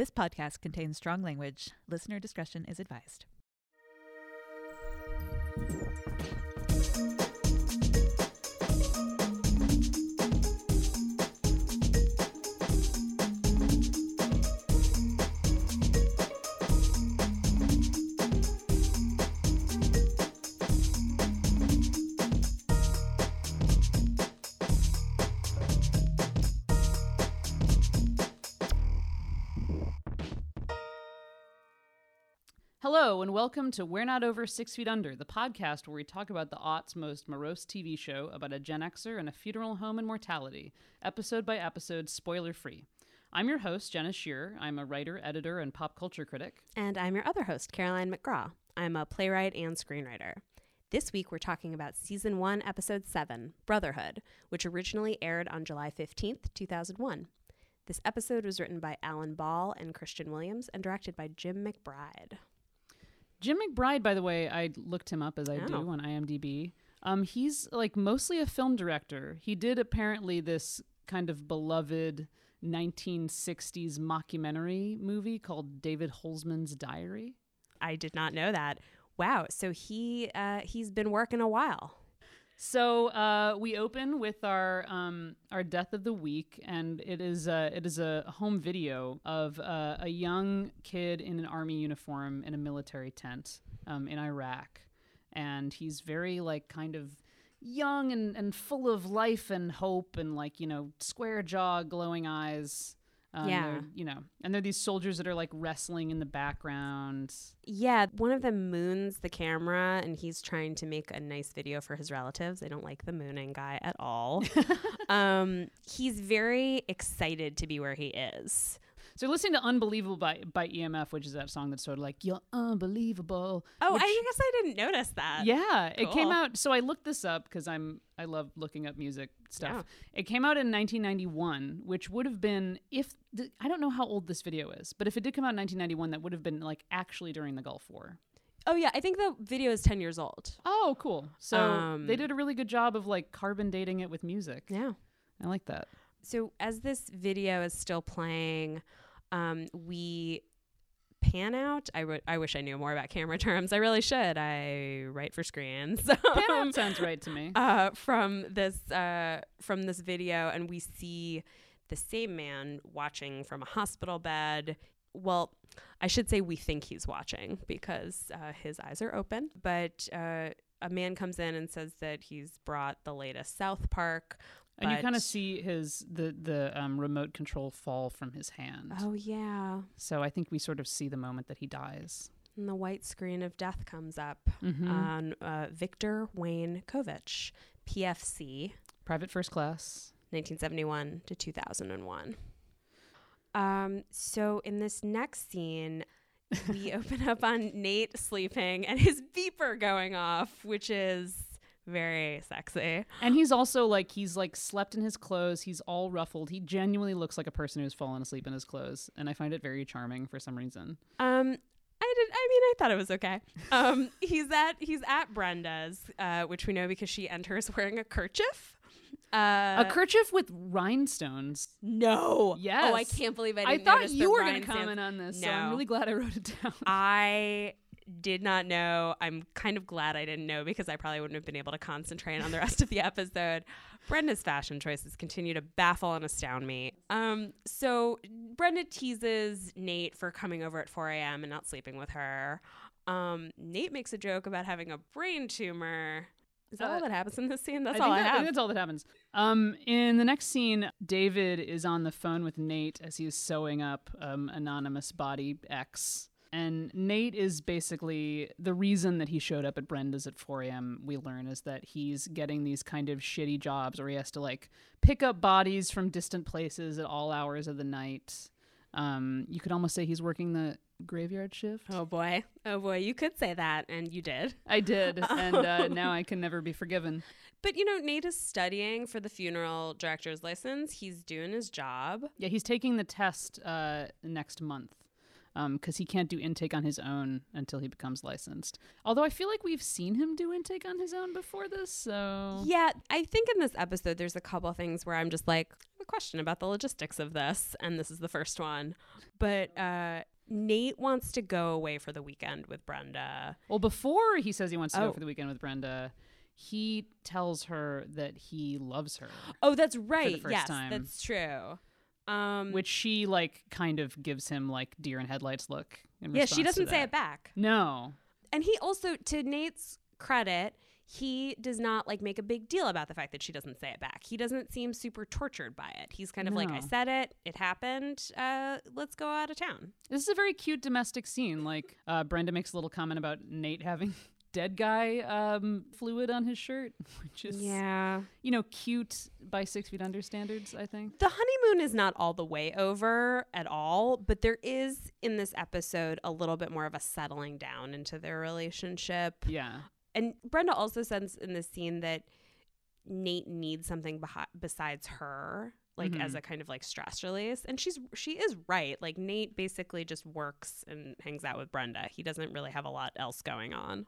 This podcast contains strong language. Listener discretion is advised. Hello, and welcome to We're Not Over Six Feet Under, the podcast where we talk about the aughts' most morose TV show about a Gen Xer and a funeral home and mortality, episode by episode, spoiler free. I'm your host, Jenna Shearer. I'm a writer, editor, and pop culture critic. And I'm your other host, Caroline McGraw. I'm a playwright and screenwriter. This week, we're talking about Season 1, Episode 7, Brotherhood, which originally aired on July 15th, 2001. This episode was written by Alan Ball and Christian Williams and directed by Jim McBride. Jim McBride, by the way, I looked him up as I do Oh. on IMDb. Um, he's like mostly a film director. He did apparently this kind of beloved 1960s mockumentary movie called David Holzman's Diary. I did not know that. Wow, so he uh, he's been working a while. So uh, we open with our um, our death of the week, and it is it is a home video of uh, a young kid in an army uniform in a military tent um, in Iraq, and he's very like kind of young and, and full of life and hope and like you know square jaw, glowing eyes. Um, Yeah. you know, and they're these soldiers that are like wrestling in the background. Yeah, one of them moons the camera and he's trying to make a nice video for his relatives. I don't like the mooning guy at all. um, he's very excited to be where he is. So listening to "Unbelievable" by by EMF, which is that song that's sort of like "You're unbelievable." Oh, which- I guess I didn't notice that. Yeah, it came out. So I looked this up because I'm I love looking up music stuff. Yeah. It came out in 1991, which would have been if I don't know how old this video is, but if it did come out in 1991, that would have been like actually during the Gulf War. Oh yeah, I think the video is 10 years old. Oh, cool. So Um, they did a really good job of like carbon dating it with music. Yeah. I like that. So as this video is still playing, um, we pan out. I w- I wish I knew more about camera terms. I really should. I write for screens. Pan Um, out sounds right to me. uh, from this uh, from this video, and we see the same man watching from a hospital bed. Well, I should say we think he's watching because uh, his eyes are open. But uh, a man comes in and says that he's brought the latest South Park. And you kind of see his the the um, remote control fall from his hand. Oh yeah, So I think we sort of see the moment that he dies. and the white screen of death comes up Mhm. on uh, Victor Wayne Kovich, PFC. Private first class. 1971 to 2001. Um, so in this next scene, we open up on Nate sleeping and his beeper going off, which is very sexy. And he's also like he's like slept in his clothes. He's all ruffled. He genuinely looks like a person who's fallen asleep in his clothes, and I find it very charming for some reason. Um, I did. I mean, I thought it was okay. Um, he's at he's at Brenda's, uh, which we know because she enters wearing a kerchief. Uh, a kerchief with rhinestones. no. Yes. Oh, I can't believe I I, thought you were going to comment on this, so I'm really glad I wrote it down. I did not know. I'm kind of glad I didn't know because I probably wouldn't have been able to concentrate on the rest of the episode. Brenda's fashion choices continue to baffle and astound me. Um, so Brenda teases Nate for coming over at 4 a.m. and not sleeping with her. Um, Nate makes a joke about having a brain tumor. Is that Uh, all that happens in this scene? That's I all think I that- have. think that's all that happens. Um, in the next scene, David is on the phone with Nate as he's sewing up um, anonymous body X. And Nate is basically the reason that he showed up at Brenda's at 4 a.m. We learn is that he's getting these kind of shitty jobs where he has to like pick up bodies from distant places at all hours of the night. Um, you could almost say he's working the graveyard shift. oh boy. Oh boy. You could say that, and you did. I did, and uh, now I can never be forgiven. But you know, Nate is studying for the funeral director's license. He's doing his job. Yeah, he's taking the test uh, next month because he can't do intake on his own until he becomes licensed. Although I feel like we've seen him do intake on his own before this, so Yeah, I think in this episode there's a couple things where I'm just like, a question about the logistics of this, and this is the first one. But uh, Nate wants to go away for the weekend with Brenda. Well, before he says he wants to Oh. go for the weekend with Brenda, he tells her that he loves her, Oh, that's right. first yes, time. that's true. Um, which she like kind of gives him like deer in headlights look. In yeah, she doesn't say it back. No. And he also, to Nate's credit, he does not like make a big deal about the fact that she doesn't say it back. He doesn't seem super tortured by it. He's kind of like, I said it, it happened. Uh, let's go out of town. This is a very cute domestic scene. Like uh, Brenda makes a little comment about Nate having dead guy um, fluid on his shirt, which is Yeah. you know cute by Six Feet Under standards. I think. The honeymoon is not all the way over at all, but there is in this episode a little bit more of a settling down into their relationship. Yeah. And Brenda also says in this scene that Nate needs something behi- besides her, like as Mhm. a kind of like stress release. And she's she is right. Like Nate basically just works and hangs out with Brenda. He doesn't really have a lot else going on.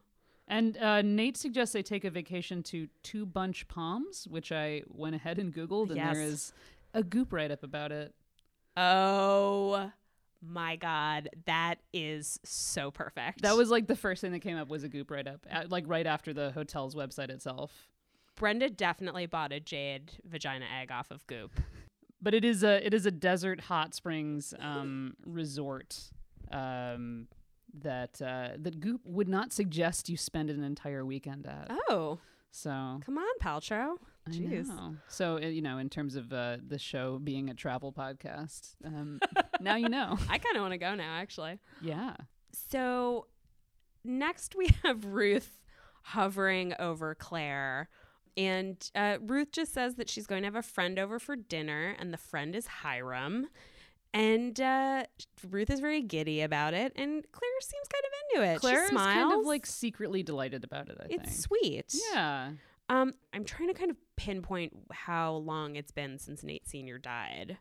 And uh, Nate suggests they take a vacation to Two Bunch Palms, which I went ahead and Googled, and there Yes. is a goop write up about it. Oh my god, that is so perfect. That was like the first thing that came up was a goop write up, like right after the hotel's website itself. Brenda definitely bought a jade vagina egg off of Goop. But it is a it is a desert hot springs um, resort um, that uh, that Goop would not suggest you spend an entire weekend at. Oh, So come on, Paltrow. I Jeez. know. So uh, you know, in terms of uh, the show being a travel podcast, um, now you know. I kind of want to go now, actually. Yeah. So next we have Ruth hovering over Claire. And uh, Ruth just says that she's going to have a friend over for dinner, and the friend is Hiram. And uh, Ruth is very giddy about it, and Claire seems kind of into it. Claire she smiles. is kind of like secretly delighted about it. I it's think. sweet. Yeah. Um, I'm trying to kind of pinpoint how long it's been since Nate Senior died.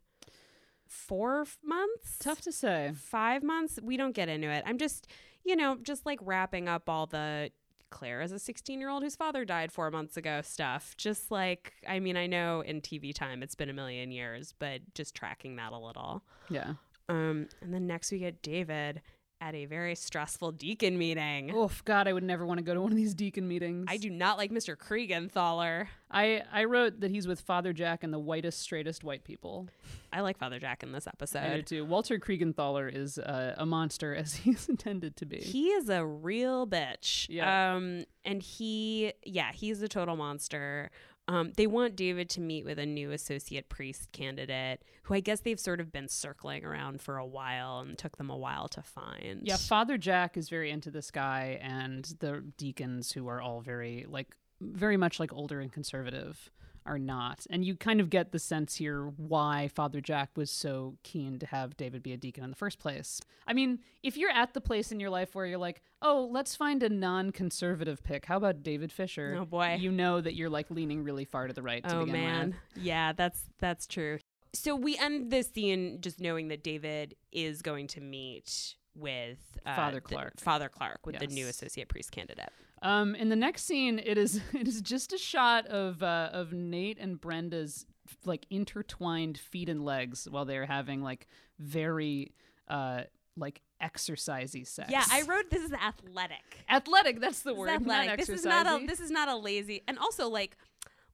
Four f- months? Tough to say. Five months? We don't get into it. I'm just, you know, just like wrapping up all the Claire as a 16 year old whose father died four months ago stuff. Just like, I mean, I know in TV time it's been a million years, but just tracking that a little. Yeah. Um, and then next we get David at a very stressful deacon meeting. Oof, God, I would never want to go to one of these deacon meetings. I do not like Mr. Kriegenthaler. I I wrote that he's with Father Jack and the whitest, straightest white people. I like Father Jack in this I do episode. too. Walter Kriegenthaler is uh, a monster as he's intended to be. He is a real bitch. Yeah. Um, and he, yeah, he's a total monster. Um, they want David to meet with a new associate priest candidate who I guess they've sort of been circling around for a while and took them a while to find. yeah, Father Jack is very into this guy, and the deacons, who are all very like very much like older and conservative, are not. And you kind of get the sense here why Father Jack was so keen to have David be a deacon in the first place. I mean, if you're at the place in your life where you're like, oh, let's find a non-conservative pick. How about David Fisher? Oh, boy. You know that you're like leaning really far to the right. To Oh begin man, with. yeah, that's that's true. So we end this scene just knowing that David is going to meet with uh, Father the- Clark. Father Clark with the new associate priest candidate. Um, in the next scene, it is it is just a shot of uh, of Nate and Brenda's like intertwined feet and legs while they're having like very uh like exercisey sex. Yeah, I wrote this is athletic. athletic. That's the This is word. athletic. Not This is not a this is not a lazy and also like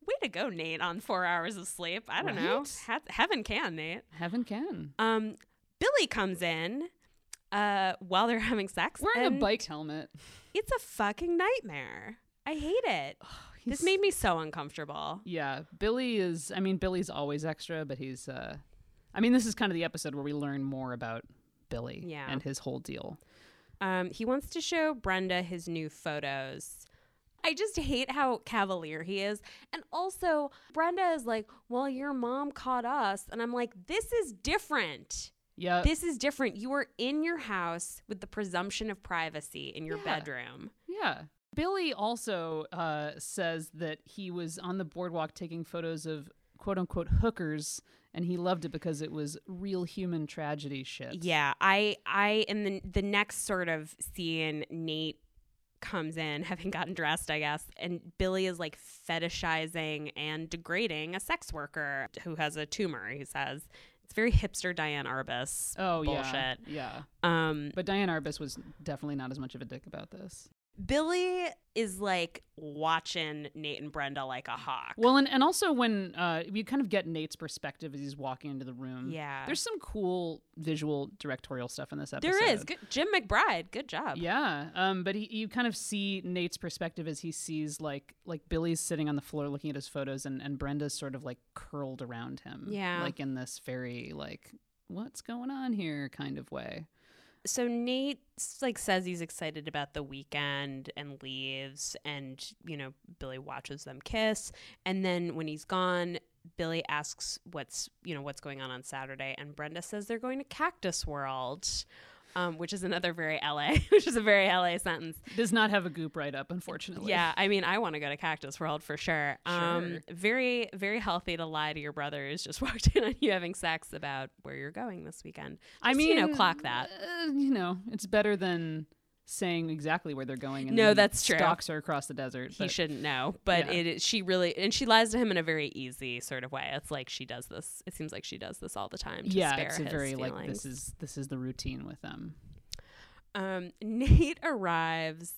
way to go, Nate, on four hours of sleep. I don't know. Ha- heaven can, Nate. Heaven can. Um, Billy comes in uh while they're having sex. Wearing a bike helmet. It's a fucking nightmare. I hate it. This made me so uncomfortable. Yeah, Billy is. I mean, Billy's always extra, but he's. uh I mean, this is kind of the episode where we learn more about Billy Yeah. and his whole deal. Um, he wants to show Brenda his new photos. I just hate how cavalier he is. And also, Brenda is like, Well, your mom caught us. And I'm like, This is different. Yeah, This is different. You are in your house with the presumption of privacy in your Yeah. bedroom. Yeah. Billy also uh, says that he was on the boardwalk taking photos of quote unquote hookers and he loved it because it was real human tragedy shit. Yeah, I I in the the next sort of scene, Nate comes in having gotten dressed, I guess, and Billy is like fetishizing and degrading a sex worker who has a tumor. He says very hipster Diane Arbus. Oh bullshit. yeah, yeah. Um, But Diane Arbus was definitely not as much of a dick about this. Billy is like watching Nate and Brenda like a hawk. Well, and, and also when uh, you kind of get Nate's perspective as he's walking into the room. yeah, There's some cool visual directorial stuff in this episode. there is good, Jim McBride. Good job. Yeah, um, but he, you kind of see Nate's perspective as he sees like like Billy's sitting on the floor looking at his photos, and and Brenda's sort of like curled around him. Yeah. like in this very like what's going on here kind of way. So Nate like says he's excited about the weekend and leaves and you know Billy watches them kiss. And then when he's gone Billy asks what's you know what's going on on Saturday. And Brenda says they're going to Cactus World um, which is another very LA which is a very LA sentence Does not have a goop write up, unfortunately. yeah I mean I want to go to Cactus World for sure um Sure. very very healthy to lie to your brother who's just walked in on you having sex about where you're going this weekend I mean, you know clock that uh, you know, it's better than saying exactly where they're going. And No, that's true. Stalks her across the desert. he but- shouldn't know but Yeah. it is she really and she lies to him in a very easy sort of way it's like she does this it seems like she does this all the time to Yeah, spare it's very feelings. like this is this is the routine with them. um nate arrives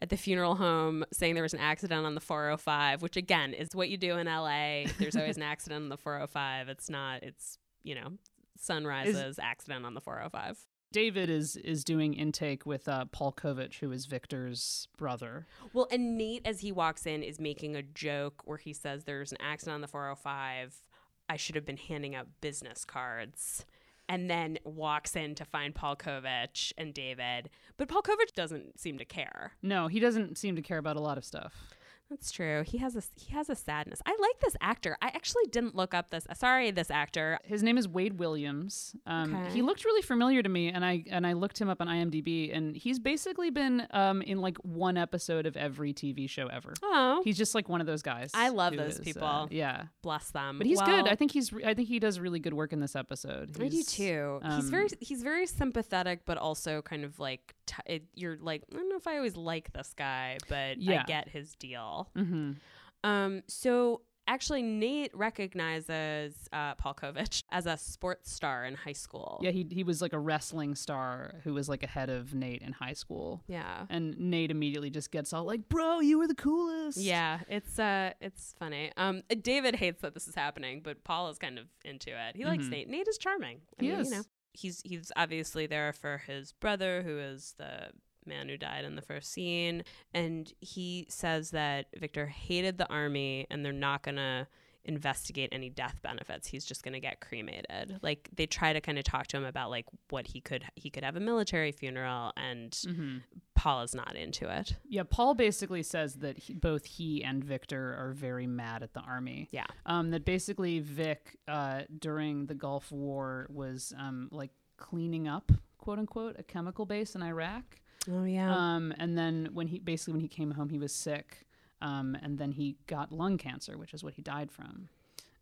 at the funeral home saying there was an accident on the 405 which again is what you do in la there's always an accident on the 405 it's not it's you know sunrises accident on the 405 David is is doing intake with uh, Paul Kovich, who is Victor's brother. Well, and Nate, as he walks in, is making a joke where he says, There's an accident on the 405. I should have been handing out business cards. And then walks in to find Paul Kovich and David. But Paul Kovich doesn't seem to care. No, he doesn't seem to care about a lot of stuff. That's true. He has a he has a sadness. I like this actor. I actually didn't look up this. Sorry, this actor. His name is Wade Williams. Um, Okay. He looked really familiar to me, and I and I looked him up on IMDb, and he's basically been um, in like one episode of every TV show ever. Oh, He's just like one of those guys. I love those is, uh, people. yeah, bless them. but he's good. I think he's. re- I think he does really good work in this episode. I do He's- too. he's um, very he's very sympathetic, but also kind of like t- it, you're like I don't know if I always like this guy, but I get his deal. Mhm. Um, so actually, Nate recognizes uh, Paul Kovich as a sports star in high school. Yeah, he he was like a wrestling star who was like ahead of Nate in high school. yeah. And Nate immediately just gets all like, "Bro, you were the coolest." Yeah, it's uh, it's funny. Um, David hates that this is happening, but Paul is kind of into it. He likes Mhm. Nate. Nate is charming. I He mean, is. You know, he's he's obviously there for his brother, who is the man who died in the first scene, and he says that Victor hated the army, and they're not gonna investigate any death benefits. He's just going to get cremated. Like they try to kind of talk to him about like what he could he could have a military funeral and hmm paul is not into it. Yeah, Paul basically says that he, both he and Victor are very mad at the army. yeah. Um, that basically Vic, uh, during the Gulf War, was um, like cleaning up, quote unquote, a chemical base in Iraq. Oh yeah Um, and then when he basically when he came home, he was sick, um, and then he got lung cancer, which is what he died from.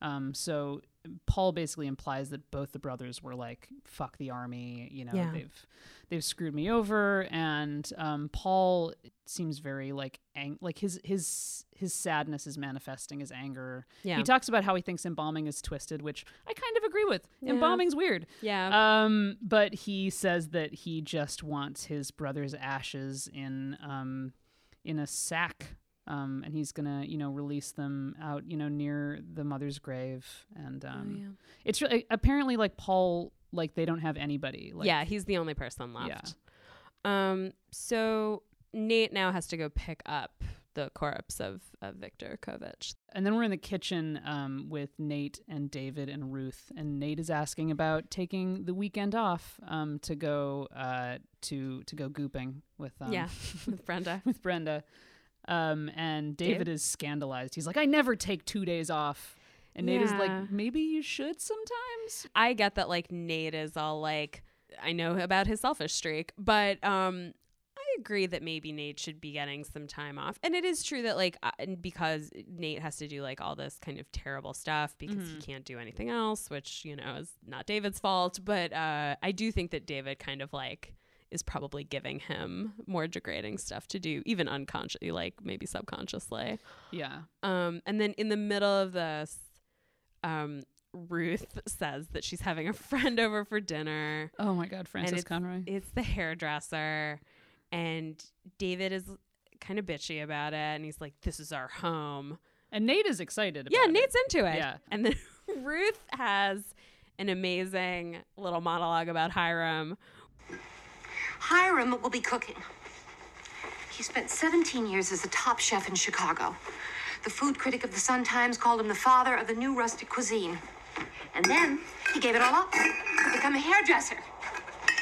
Um, so Paul basically implies that both the brothers were like, "Fuck the army," you know, Yeah. they've they've screwed me over. And um, Paul seems very like ang- like his his his sadness is manifesting as anger. yeah He talks about how he thinks embalming is twisted, which I kind of agree with. Yeah. Embalming's weird. yeah Um, but he says that he just wants his brother's ashes in um, in a sack. Um, and he's gonna, you know, release them out, you know, near the mother's grave. And um, oh, yeah. it's really apparently like Paul, like they don't have anybody. Like, yeah, he's the only person left. Yeah. Um. So Nate now has to go pick up the corpse of, of Victor Kovich. And then we're in the kitchen um, with Nate and David and Ruth, and Nate is asking about taking the weekend off um, to go uh, to to go gooping with um, yeah, with Brenda. with Brenda. Um, and David Dave? is scandalized. He's like, I never take two days off. And Nate is like, maybe you should sometimes. I get that like Nate is all like I know about his selfish streak, but um I agree that maybe Nate should be getting some time off. And it is true that like uh, and because Nate has to do like all this kind of terrible stuff because he Mhm. can't do anything else, which, you know, is not David's fault, but uh I do think that David kind of like is probably giving him more degrading stuff to do, even unconsciously, like maybe subconsciously. Yeah. Um, and then in the middle of this, um, Ruth says that she's having a friend over for dinner. Oh my God, Frances it's- Conroy. It's the hairdresser, and David is kind of bitchy about it, and he's like, "This is our home." And Nate is excited. Yeah, about it. Nate's into it. Yeah. And then Ruth has an amazing little monologue about Hiram. Hiram will be cooking. He spent 17 years as a top chef in Chicago. The food critic of the Sun Times called him the father of the new rustic cuisine. And then he gave it all up to become a hairdresser.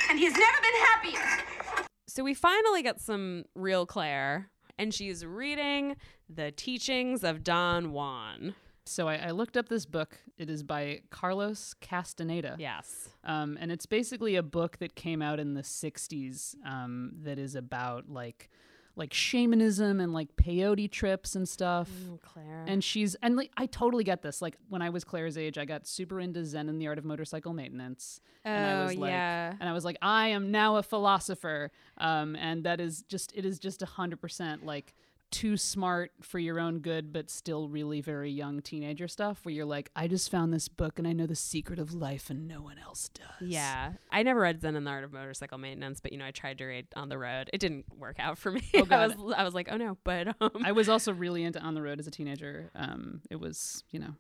And he has never been happier. So we finally get some real Claire, and she's reading the teachings of Don Juan. So I, I looked up this book. It is by Carlos Castaneda. Yes. Um, and it's basically a book that came out in the 60s um, that is about like like shamanism and like peyote trips and stuff. Oh, Claire. And she's and like I totally get this. Like when I was Claire's age, I got super into Zen and the art of motorcycle maintenance. and I Oh, was like yeah. and I was like, I am now a philosopher. Um, and that is just it is just a hundred percent like too smart for your own good, but still really very young teenager stuff where you're like, I just found this book and I know the secret of life and no one else does. yeah. I never read Zen and the Art of Motorcycle Maintenance, but you know, I tried to read On the Road. It didn't work out for me. Oh, I was I was like, oh no, but um I was also really into On the Road as a teenager. Um, it was, you know,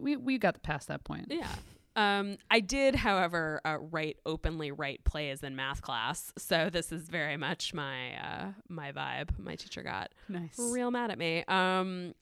we, we got past that point. Yeah. Um, I did, however, uh, write openly write plays in math class, so this is very much my uh, my vibe. My teacher got Nice. real mad at me. Um,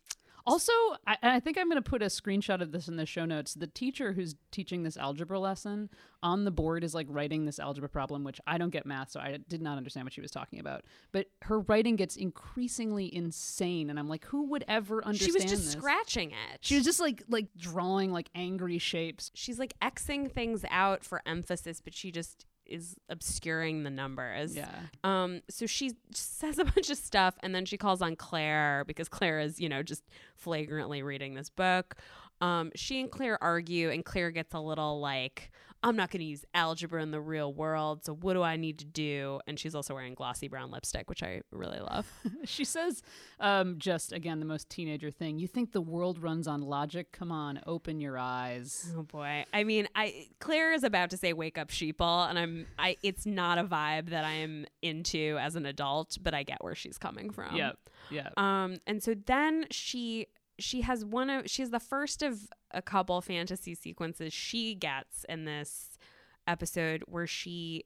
Also, I, I think I'm going to put a screenshot of this in the show notes. The teacher who's teaching this algebra lesson on the board is like writing this algebra problem, which I don't get math, so I did not understand what she was talking about. But her writing gets increasingly insane, and I'm like, who would ever understand she was just this? scratching it. She was just like like drawing like angry shapes. she's like xing things out for emphasis, but she just is obscuring the numbers. Yeah. Um, so she says a bunch of stuff and then she calls on Claire because Claire is, you know, just flagrantly reading this book. Um, she and Claire argue and Claire gets a little like, I'm not going to use algebra in the real world. So what do I need to do? And she's also wearing glossy brown lipstick, which I really love. She says, um, just again, the most teenager thing. You think the world runs on logic? Come on, open your eyes. Oh boy. I mean, I Claire is about to say wake up sheeple and I'm I it's not a vibe that I'm into as an adult, but I get where she's coming from. Yep. Yeah. Um and so then she she has one of she's the first of a couple fantasy sequences she gets in this episode where she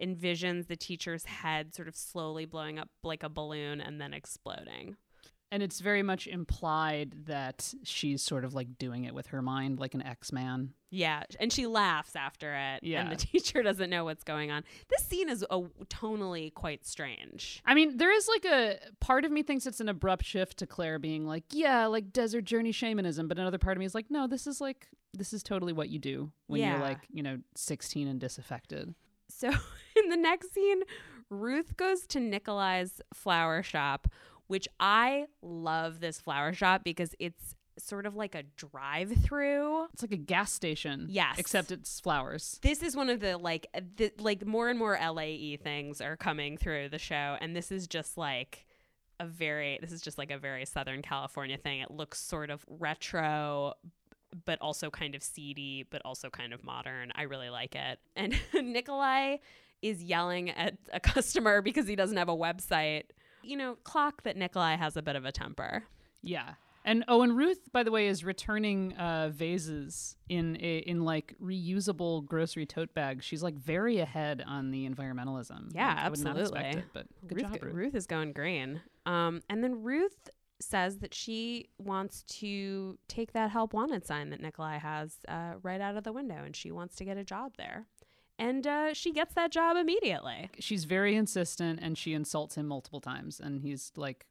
envisions the teacher's head sort of slowly blowing up like a balloon and then exploding. And it's very much implied that she's sort of like doing it with her mind, like an X Man. Yeah, and she laughs after it, and the teacher doesn't know what's going on. This scene is a, tonally quite strange. I mean, there is like a part of me thinks it's an abrupt shift to Claire being like, yeah, like desert journey shamanism. But another part of me is like, no, this is like, this is totally what you do when Yeah. you're like, you know, 16 and disaffected. So in the next scene, Ruth goes to Nikolai's flower shop, which I love this flower shop because it's sort of like a drive-through. It's like a gas station. Yes. Except it's flowers. This is one of the like the, like more and more LAE things are coming through the show and this is just like a very this is just like a very southern California thing. It looks sort of retro but also kind of seedy but also kind of modern. I really like it. And Nikolai is yelling at a customer because he doesn't have a website. You know, clock that Nikolai has a bit of a temper. Yeah. And oh, and Ruth, by the way, is returning uh, vases in a, in like reusable grocery tote bags. She's like very ahead on the environmentalism. Yeah, Like, I would not expect absolutely. it, but good Ruth, job, Ruth. Ruth is going green. Um, and then Ruth says that she wants to take that help wanted sign that Nikolai has uh, right out of the window, and she wants to get a job there. And uh, she gets that job immediately. She's very insistent, and she insults him multiple times, and he's like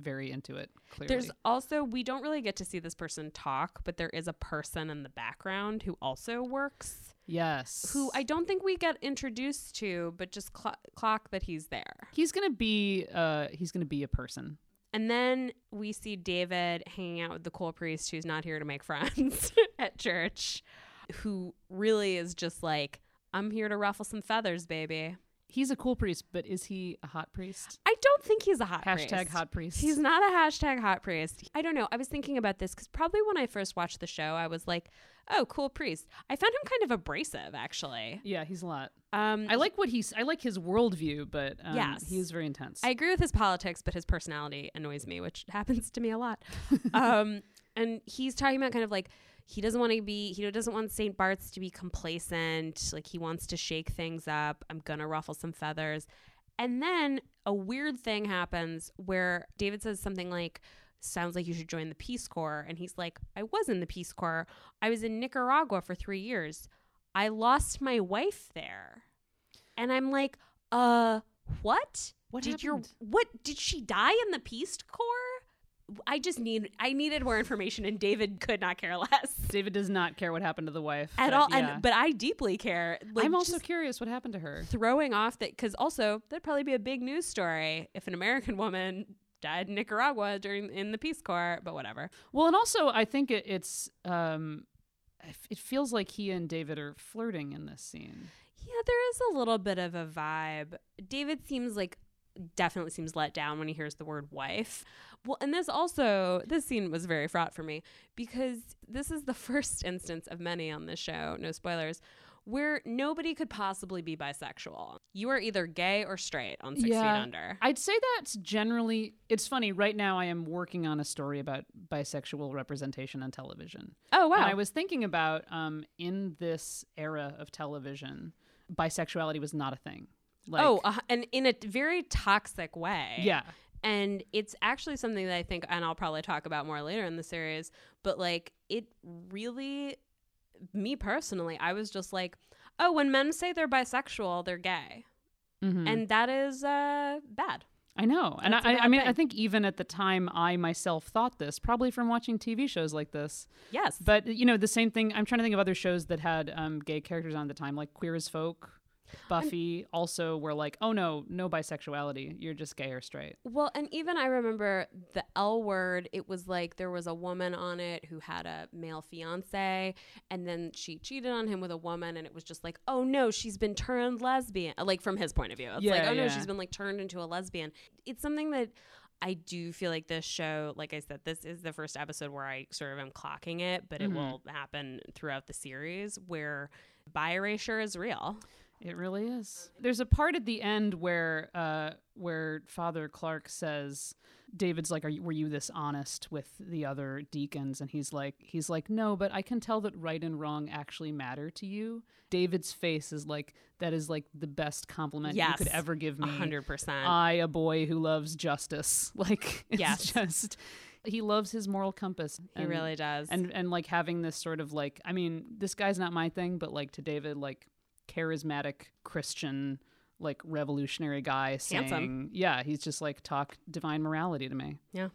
very into it. Clearly, There's also we don't really get to see this person talk, but there is a person in the background who also works. yes, Who I don't think we get introduced to, but just cl- clock that he's there. he's gonna be. Uh, he's gonna be a person. And then we see David hanging out with the cool priest who's not here to make friends at church, who really is just like, I'm here to ruffle some feathers, baby. He's a cool priest, but is he a hot priest? I don't think he's a hot Hashtag priest. hot priest. He's not a hashtag hot priest. I don't know. I was thinking about this because probably when I first watched the show, I was like, "Oh, cool priest." I found him kind of abrasive, actually. Yeah, he's a lot. Um, I like what he's. I like his worldview, but um, Yes. he's very intense. I agree with his politics, but his personality annoys me, which happens to me a lot. um, and he's talking about kind of like he doesn't want to be, he doesn't want St. Bart's to be complacent. Like he wants to shake things up. I'm gonna ruffle some feathers. And then a weird thing happens where David says something like, sounds like you should join the Peace Corps. And he's like, I was in the Peace Corps. I was in Nicaragua for three years. I lost my wife there. And I'm like, uh, what? What did your what did she die in the Peace Corps? I just need I needed more information and David could not care less David does not care what happened to the wife at but all. yeah. And but I deeply care. Like, I'm also curious what happened to her. throwing off that because also that'd probably be a big news story if an American woman died in Nicaragua during in the Peace Corps. But whatever. Well, and also I think it, it's. Um, it feels like he and David are flirting in this scene. Yeah, there is a little bit of a vibe. David seems like definitely seems let down when he hears the word wife. Well, and this also this scene was very fraught for me because this is the first instance of many on this show, no spoilers, where nobody could possibly be bisexual. You are either gay or straight on 6 feet under. I'd say that's generally. It's funny. Right now, I am working on a story about bisexual representation on television. Oh wow. And I was thinking about um, in this era of television, bisexuality was not a thing. Like, oh, uh, and in a very toxic way. yeah. And it's actually something that I think, and I'll probably talk about more later in the series, but like it really, me personally, I was just like, oh, when men say they're bisexual, they're gay. Mhm. And that is uh, bad. I know. And I, That's I, mean, thing. I think even at the time, I myself thought this, probably from watching TV shows like this. Yes. But, you know, the same thing, I'm trying to think of other shows that had um, gay characters on at the time, like Queer as Folk, Buffy, also were like, oh no, no bisexuality. You're just gay or straight. Well, and even I remember the L word, it was like there was a woman on it who had a male fiance, and then she cheated on him with a woman, and it was just like, oh no, she's been turned lesbian. Like from his point of view. It's like, Yeah, oh no, she's been like turned into a lesbian. It's something that I do feel like this show, like I said, this is the first episode where I sort of am clocking it, but it Mhm. will happen throughout the series where bi erasure is real. It really is. There's a part at the end where uh, where Father Clark says, David's like, Are you, were you this honest with the other deacons? And he's like, he's like, no, but I can tell that right and wrong actually matter to you. David's face is like, that is like the best compliment you could ever give me. Hundred percent. I, a boy who loves justice. Like, it's Yes. just, he loves his moral compass. He really does. and and like having this sort of like i mean this guy's not my thing but like to david like charismatic christian like revolutionary guy saying Handsome. yeah he's just like talk divine morality to me Yeah.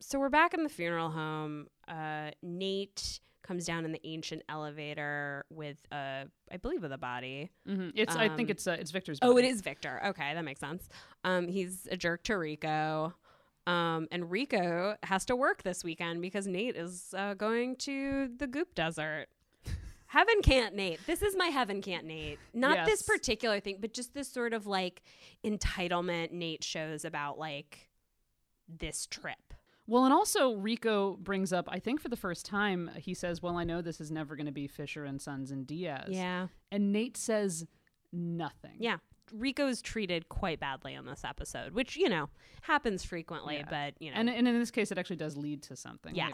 so we're back in the funeral home. Uh, Nate comes down in the ancient elevator with a, I believe, with a body. hmm it's i think Um, it's uh, it's victor's Oh, it is Victor. Okay, that makes sense. Um, he's a jerk to Rico. Um, and Rico has to work this weekend because Nate is uh, going to the Goop Desert. Heaven can't Nate. This is my heaven can't Nate. Not this particular thing, but just this sort of like entitlement Nate shows about like this trip. well and also rico brings up i think for the first time he says well i know this is never going to be fisher and sons and diaz Yeah. and nate says nothing Yeah. Rico is treated quite badly in this episode, which, you know, happens frequently, Yeah. but, you know. and, and in this case it actually does lead to something later.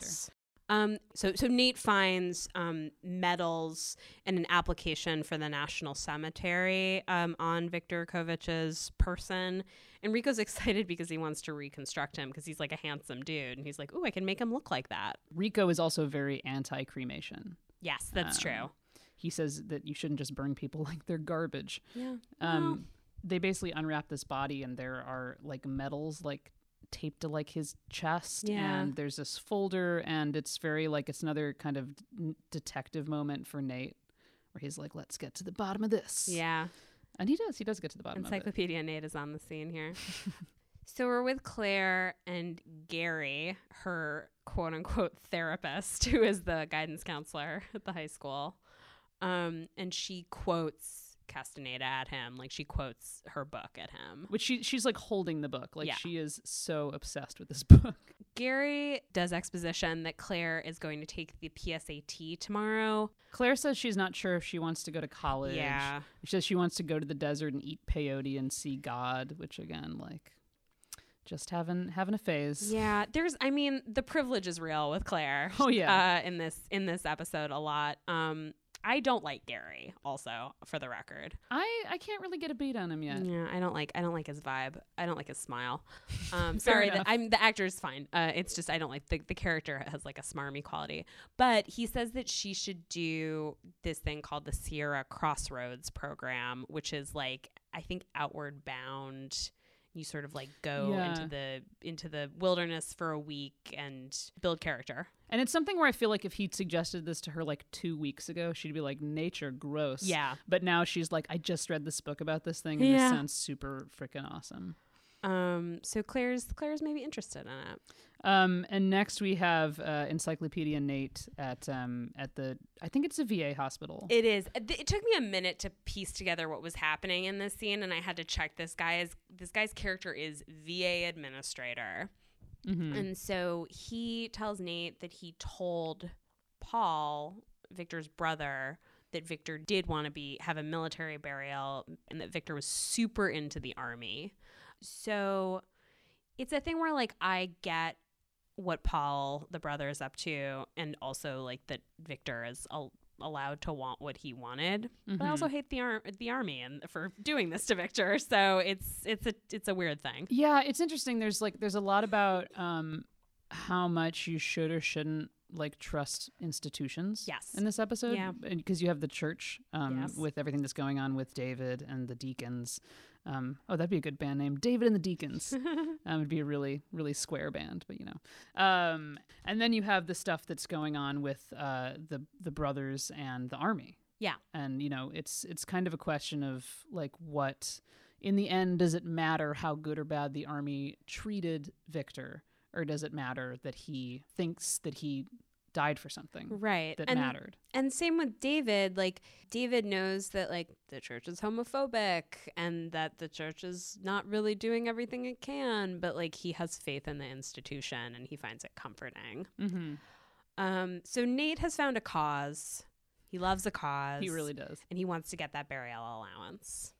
Um, so, so Nate finds um, medals and an application for the National Cemetery um, on Victor Kovich's person. And Rico's excited because he wants to reconstruct him because he's like a handsome dude. And he's like, ooh, I can make him look like that. rico is also very anti-cremation Yes, that's Um, true. he says that you shouldn't just burn people like they're garbage. Yeah. Um, they basically unwrap this body, and there are like medals like taped to like his chest, Yeah. and there's this folder, and it's very like it's another kind of detective moment for Nate, where he's like, "Let's get to the bottom of this." Yeah. and he does. He does get to the bottom of it. Encyclopedia Nate is on the scene here. so we're with Claire and Gary, her quote unquote therapist, who is the guidance counselor at the high school. Um, and she quotes Castaneda at him. Like she quotes her book at him. Which she she's like holding the book. Like Yeah. she is so obsessed with this book. Gary does exposition that Claire is going to take the PSAT tomorrow. Claire says she's not sure if she wants to go to college. Yeah. She says she wants to go to the desert and eat peyote and see God, which again, like just having having a phase. Yeah, there's I mean, the privilege is real with Claire. Oh, yeah. Uh, in this in this episode a lot. Um I don't like Gary also for the record. I I can't really get a beat on him yet. Yeah, I don't like I don't like his vibe. I don't like his smile. Um, sorry, the. I'm the actor is fine. Uh, it's just I don't like the the character has like a smarmy quality. But he says that she should do this thing called the Sierra Crossroads program, which is like I think outward bound. You sort of like go Yeah. into the into the wilderness for a week and build character. And it's something where I feel like if he'd suggested this to her like two weeks ago, she'd be like, "Nature, gross." Yeah. But now she's like, "I just read this book about this thing, and Yeah. this sounds super freaking awesome." Um, so Claire's Claire's maybe interested in it. Um, and next we have uh, Encyclopedia Nate at um, at the I think it's a VA hospital. It is. It took me a minute to piece together what was happening in this scene, and I had to check this guy's this guy's character is VA administrator, Mhm. and so he tells Nate that he told Paul, Victor's brother, that Victor did want to be have a military burial, and that Victor was super into the army. So it's a thing where like I get what Paul the brother is up to, and also like that Victor is al- allowed to want what he wanted. But I also hate the ar- the army and for doing this to Victor. So it's it's a it's a weird thing. Yeah, it's interesting. There's like there's a lot about um, how much you should or shouldn't like trust institutions. Yes. In this episode, Yeah. because you have the church um, Yes. with everything that's going on with David and the deacons. Um, oh, that'd be a good band name, David and the Deacons. um, it'd be a really really square band, but you know. Um, and then you have the stuff that's going on with uh, the the brothers and the army Yeah. and you know it's it's kind of a question of like what in the end does it matter how good or bad the army treated victor or does it matter that he thinks that he died for something Right. that and, mattered And same with David. Like David knows that like the church is homophobic and that the church is not really doing everything it can, but like he has faith in the institution and he finds it comforting. mm-hmm. Um, so Nate has found a cause. He loves a cause. he really does and he wants to get that burial allowance.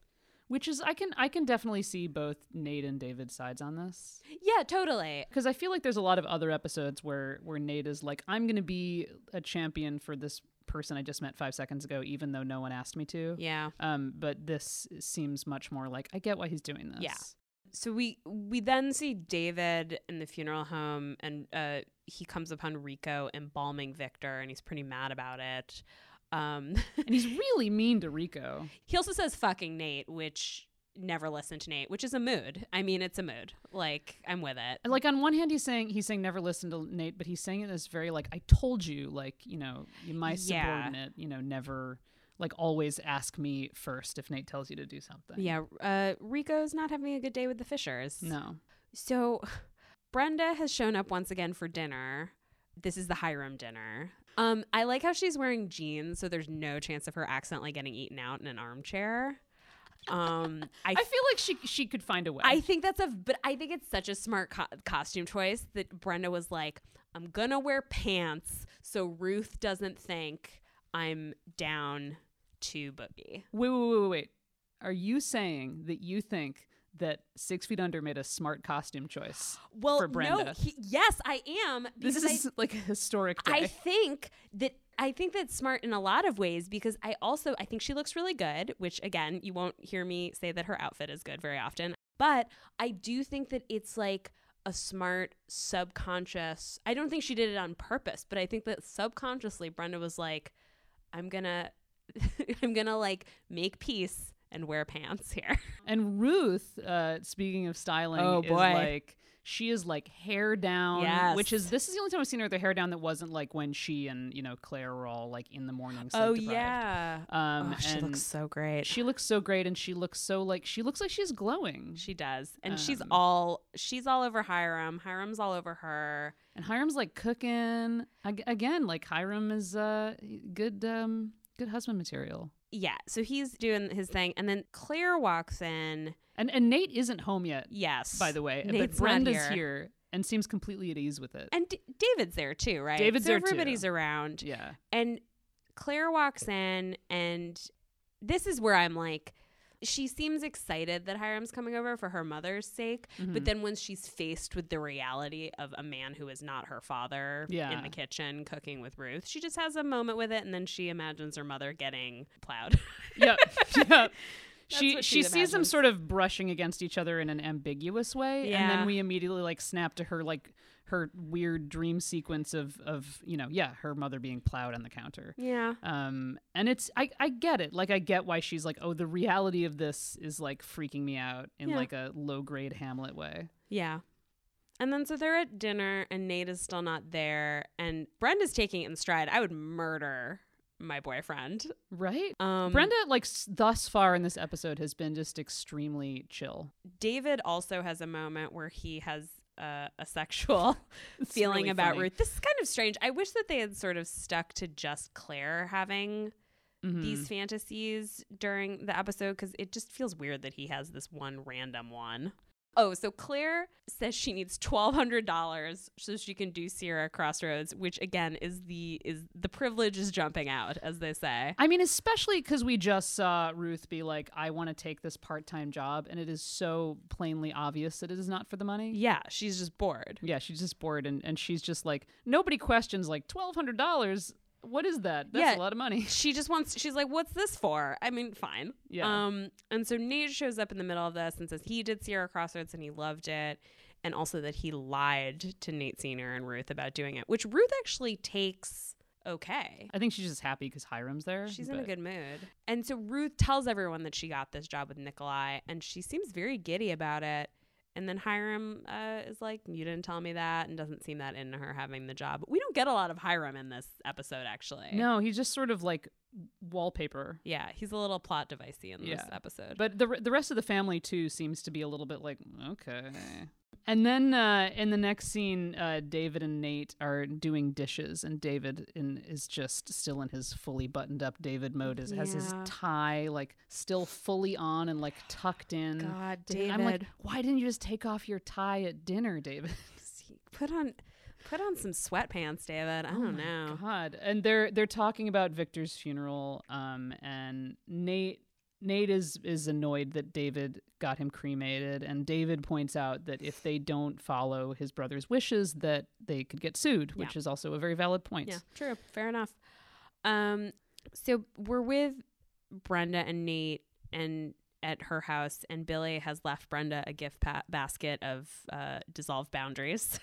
Which is i can i can definitely see both nate and david's sides on this Yeah, totally. because i feel like there's a lot of other episodes where where nate is like i'm gonna be a champion for this person i just met five seconds ago even though no one asked me to Yeah. Um, but this seems much more like I get why he's doing this. Yeah. So we we then see David in the funeral home, and uh, he comes upon Rico embalming Victor, and he's pretty mad about it. Um, And he's really mean to Rico. he also says "fucking Nate," which never listen to Nate, which is a mood. I mean, it's a mood. Like I'm with it. Like on one hand, he's saying he's saying never listen to Nate, but he's saying it this very like I told you, like you know, you my Yeah. subordinate, you know, never like always ask me first if Nate tells you to do something. Yeah, uh, Rico's not having a good day with the Fishers. No. So Brenda has shown up once again for dinner. This is the Hiram dinner. Um, I like how she's wearing jeans, so there's no chance of her accidentally getting eaten out in an armchair. Um, I I feel like she she could find a way. I think that's a, but I think it's such a smart co- costume choice that Brenda was like, I'm gonna wear pants so Ruth doesn't think I'm down to boogie. wait, wait, wait, wait, wait. Are you saying that you think that Six Feet Under made a smart costume choice? Well, For no, Brenda. he, yes, I am. This because I- is like a historic day. I think that I think that's smart in a lot of ways because I also I think she looks really good, which again, you won't hear me say that her outfit is good very often. But I do think that it's like a smart subconscious. I don't think she did it on purpose, but I think that subconsciously Brenda was like I'm going to I'm going to like make peace and wear pants here. And Ruth, uh, speaking of styling, Oh, is boy. like she is like hair down, Yes. which is this is the only time I've seen her with her hair down that wasn't like when she and you know Claire were all like in the morning. Oh deprived. yeah. um, oh, she looks so great. She looks so great, and she looks so like she looks like she's glowing. She does. And she's Um, all she's all over Hiram. Hiram's all over her. and Hiram's like cooking Ag- again. Like Hiram is uh good, um, good husband material. yeah, so he's doing his thing, and then Claire walks in. And and Nate isn't home yet, Yes, by the way. Nate's but Brenda's not here. and seems completely at ease with it. and D- David's there too, right? David's so there, too. Everybody's around, yeah. and Claire walks in, and this is where I'm like. She seems excited that Hiram's coming over for her mother's sake, Mm-hmm. but then when she's faced with the reality of a man who is not her father Yeah. in the kitchen cooking with Ruth, she just has a moment with it, and then she imagines her mother getting plowed. Yep. yep. She she she sees them sort of brushing against each other in an ambiguous way, and then we immediately like snap to her like her weird dream sequence of of you know yeah her mother being plowed on the counter. yeah. Um, and it's I I get it. Like I get why she's like, oh, the reality of this is like freaking me out in Yeah. like a low grade Hamlet way. Yeah. And then so they're at dinner and Nate is still not there and Brenda's taking it in stride. I would murder my boyfriend. Right. Um Brenda, like s- thus far in this episode, has been just extremely chill. David also has a moment where he has uh, a sexual feeling really about funny. Ruth. This is kind of strange. I wish that they had sort of stuck to just Claire having Mhm. these fantasies during the episode because it just feels weird that he has this one random one. Oh, so Claire says she needs twelve hundred dollars so she can do Sierra Crossroads, which again is the is the privilege is jumping out, as they say. I mean, especially because we just saw Ruth be like, I want to take this part time job. And it is so plainly obvious that it is not for the money. Yeah, she's just bored. Yeah, she's just bored. And, and she's just like, nobody questions, like, $1,200. What is that? That's Yeah. a lot of money. She just wants. She's like, "What's this for?" I mean, fine. Yeah. Um. And so Nate shows up in the middle of this and says he did Sierra Crossroads and he loved it, and also that he lied to Nate Senior and Ruth about doing it, which Ruth actually takes okay. I think she's just happy because Hiram's there. She's in a good mood. And so Ruth tells everyone that she got this job with Nikolai, and she seems very giddy about it. And then Hiram uh, is like, You didn't tell me that, and doesn't seem that into her having the job. We don't get a lot of Hiram in this episode, actually. No, he's just sort of like wallpaper. Yeah, he's a little plot devicey in this Yeah. episode. But the, the rest of the family, too, seems to be a little bit like, okay. And then uh, in the next scene, uh, David and Nate are doing dishes, and David in, is just still in his fully buttoned up David mode. Is, Has his tie like still fully on and like tucked in. God, And I'm like, why didn't you just take off your tie at dinner, David? put on put on some sweatpants, David. I Oh don't my know. God, and they're they're talking about Victor's funeral, um, and Nate Nate is is annoyed that David got him cremated, and David points out that if they don't follow his brother's wishes, that they could get sued, which Yeah. is also a very valid point. Yeah, true. Fair enough. Um, so we're with Brenda and Nate and at her house, and Billy has left Brenda a gift pa- basket of uh, dissolved boundaries.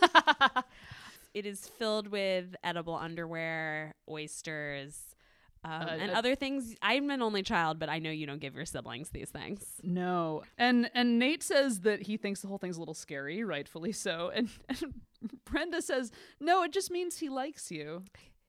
it is filled with edible underwear, oysters, um, Uh, and uh, other things. I'm an only child, but I know you don't give your siblings these things. No, and and Nate says that he thinks the whole thing's a little scary, rightfully so, and, and Brenda says no, it just means he likes you.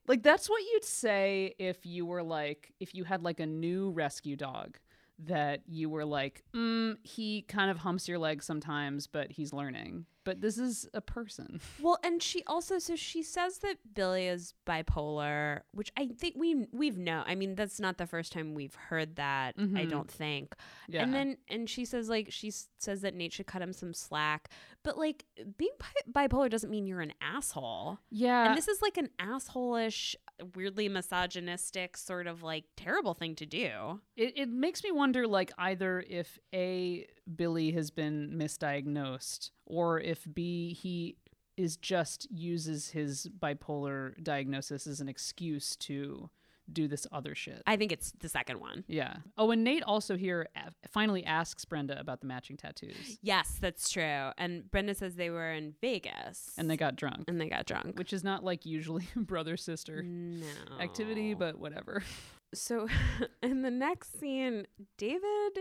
Like that's what you'd say if you were like if you had like a new rescue dog that you were like, mm, he kind of humps your leg sometimes, but he's learning. But this is a person. Well, and she also so she says that Billy is bipolar, which I think we we've known. I mean, that's not the first time we've heard that. I Mhm. don't think. Yeah. And then and she says like she says that Nate should cut him some slack, but like being bi- bipolar doesn't mean you're an asshole. yeah, and this is like an asshole-ish, weirdly misogynistic sort of like terrible thing to do. It, it makes me wonder, like, either if A, Billy has been misdiagnosed, or if B, he is just uses his bipolar diagnosis as an excuse to do this other shit. I think it's the second one. yeah. Oh, and Nate also here finally asks Brenda about the matching tattoos, Yes, that's true. And Brenda says they were in Vegas and they got drunk, and they got drunk. which is not like usually brother sister no activity, but whatever. so in the next scene, David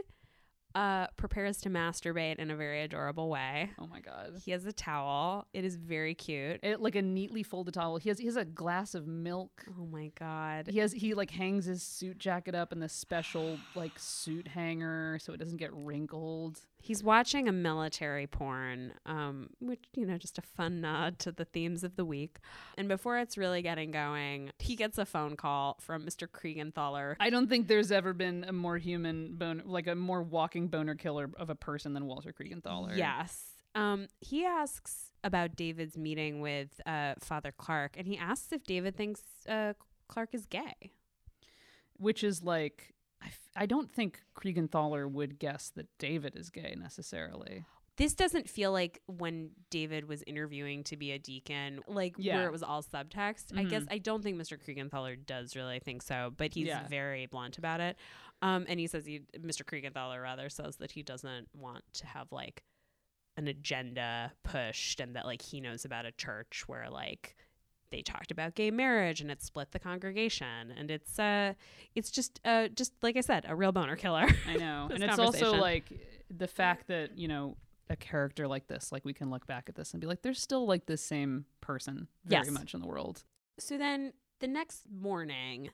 uh, prepares to masturbate in a very adorable way. Oh my god. He has a towel. It is very cute. It, like a neatly folded towel. He has he has a glass of milk. Oh my god. He has he like hangs his suit jacket up in the special like suit hanger so it doesn't get wrinkled. He's watching a military porn, um, which, you know, just a fun nod to the themes of the week. And before it's really getting going, he gets a phone call from Mr. Kriegenthaler. I don't think there's ever been a more human bone, like a more walking boner killer of a person than Walter Kriegenthaler. Yes. Um, he asks about David's meeting with uh, Father Clark, and he asks if David thinks uh, Clark is gay. Which is like, I, don't think Kriegenthaler would guess that David is gay necessarily. This doesn't feel like when David was interviewing to be a deacon, like Yeah. where it was all subtext. I guess. I don't think Mr. Kriegenthaler does really think so, but he's Yeah. very blunt about it. Um, and he says he, Mr. Kriegenthaler rather says that he doesn't want to have like an agenda pushed, and that like he knows about a church where like they talked about gay marriage and it split the congregation, and it's uh, it's just uh, just like I said, a real boner killer. I know. And it's also like the fact that, you know, a character like this, like we can look back at this and be like, there's still like this same person very Yes. much in the world. So then the next morning,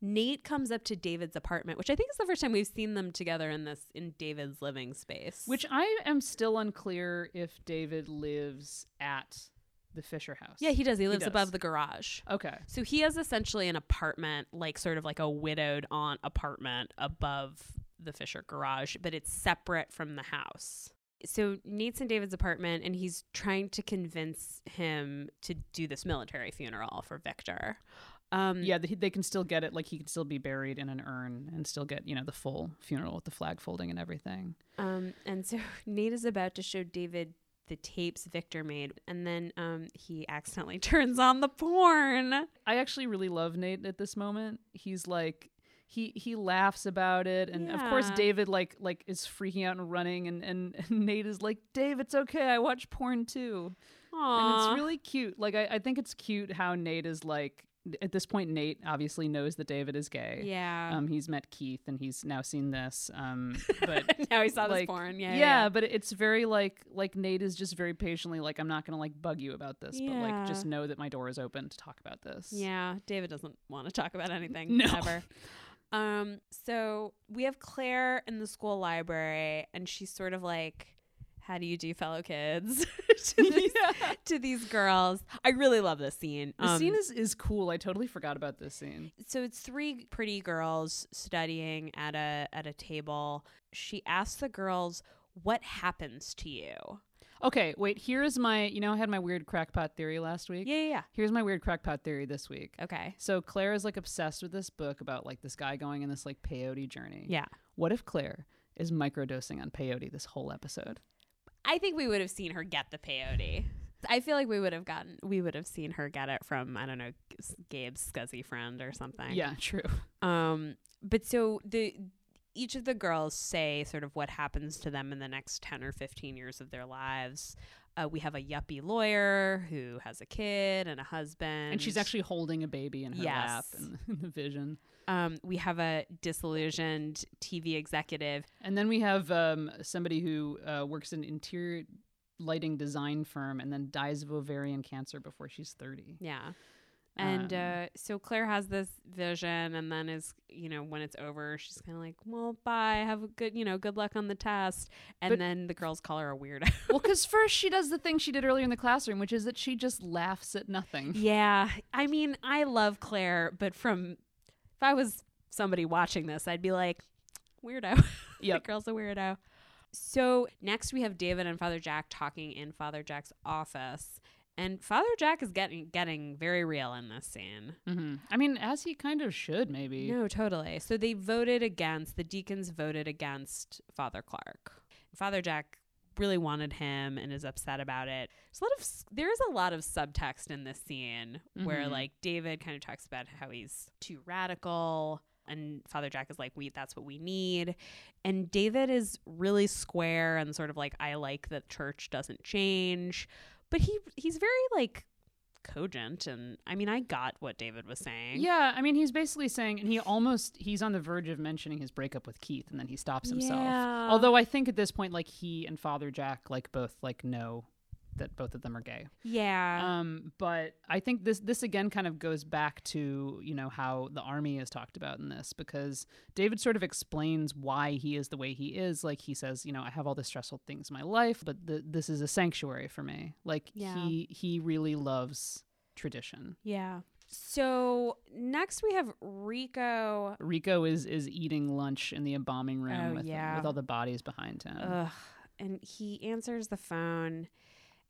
Nate comes up to David's apartment, which I think is the first time we've seen them together in this in David's living space. Which I am still unclear if David lives at the Fisher house. yeah, he does. He lives does. above the garage. Okay. So he has essentially an apartment, like sort of like a widowed aunt apartment above the Fisher garage, but it's separate from the house. So Nate's in David's apartment and he's trying to convince him to do this military funeral for Victor. Um, Yeah, they, they can still get it. Like he can still be buried in an urn and still get, you know, the full funeral with the flag folding and everything. Um, and so Nate is about to show David the tapes Victor made, and then um, he accidentally turns on the porn. I actually really love Nate at this moment. He's like he he laughs about it and of course David like like is freaking out and running and, and and Nate is like, Dave, it's okay, I watch porn too. And Aww. it's really cute. Like I, I think it's cute how Nate is like at this point Nate obviously knows that David is gay. yeah. Um he's met Keith and he's now seen this. Um but now he saw this porn. Yeah. yeah, Yeah. but it's very like like Nate is just very patiently like I'm not gonna like bug you about this, but like just know that my door is open to talk about this. Yeah. David doesn't want to talk about anything No. ever. Um. So we have Claire in the school library, and she's sort of like. How do you do, fellow kids? to, these, Yeah. to these girls. I really love this scene. The Um, scene is, is cool. I totally forgot about this scene. so it's three pretty girls studying at a at a table. She asks the girls, "What happens to you?" Okay, wait. Here's my. You know, I had my weird crackpot theory last week. Yeah, yeah, Here's my weird crackpot theory this week. Okay. So Claire is like obsessed with this book about like this guy going in this like peyote journey. Yeah. What if Claire is microdosing on peyote this whole episode? I think we would have seen her get the peyote. I feel like we would have gotten, we would have seen her get it from I don't know Gabe's scuzzy friend or something. Yeah, true. Um. But so the each of the girls say sort of what happens to them in the next ten or fifteen years of their lives. Uh, we have a yuppie lawyer who has a kid and a husband, And she's actually holding a baby in her lap in, in the vision. Um, we have a disillusioned TV executive. And then we have um, somebody who uh, works in interior lighting design firm and then dies of ovarian cancer before she's 30. Yeah. And Um, uh, so Claire has this vision, and then is you know when it's over, she's kind of like, "Well, bye. Have a good you know good luck on the test." And then the girls call her a weirdo. well, because first she does the thing she did earlier in the classroom, which is that she just laughs at nothing. yeah, I mean, I love Claire, but from if I was somebody watching this, I'd be like, "Weirdo." Yep. the girl's a weirdo. So next we have David and Father Jack talking in Father Jack's office. And Father Jack is getting getting very real in this scene. hmm I mean, as he kind of should, maybe. No, totally. So they voted against the deacons voted against Father Clark. Father Jack really wanted him and is upset about it. There's a lot of there is a lot of subtext in this scene where Mhm. like David kind of talks about how he's too radical and Father Jack is like we that's what we need. And David is really square and sort of like I like that church doesn't change, but he he's very like cogent. And I mean, I got what David was saying. Yeah, I mean, he's basically saying, and he almost he's on the verge of mentioning his breakup with Keith, and then he stops himself. Yeah. Although I think at this point, like he and Father Jack, like both, like know that both of them are gay. Yeah. Um, but I think this this again kind of goes back to you know how the army is talked about in this because David sort of explains why he is the way he is. Like he says, you know, I have all the stressful things in my life, but th- this is a sanctuary for me. Like Yeah. he he really loves tradition. yeah. So next we have Rico. Rico is is eating lunch in the embalming room Oh, with, yeah. with all the bodies behind him. Ugh. And he answers the phone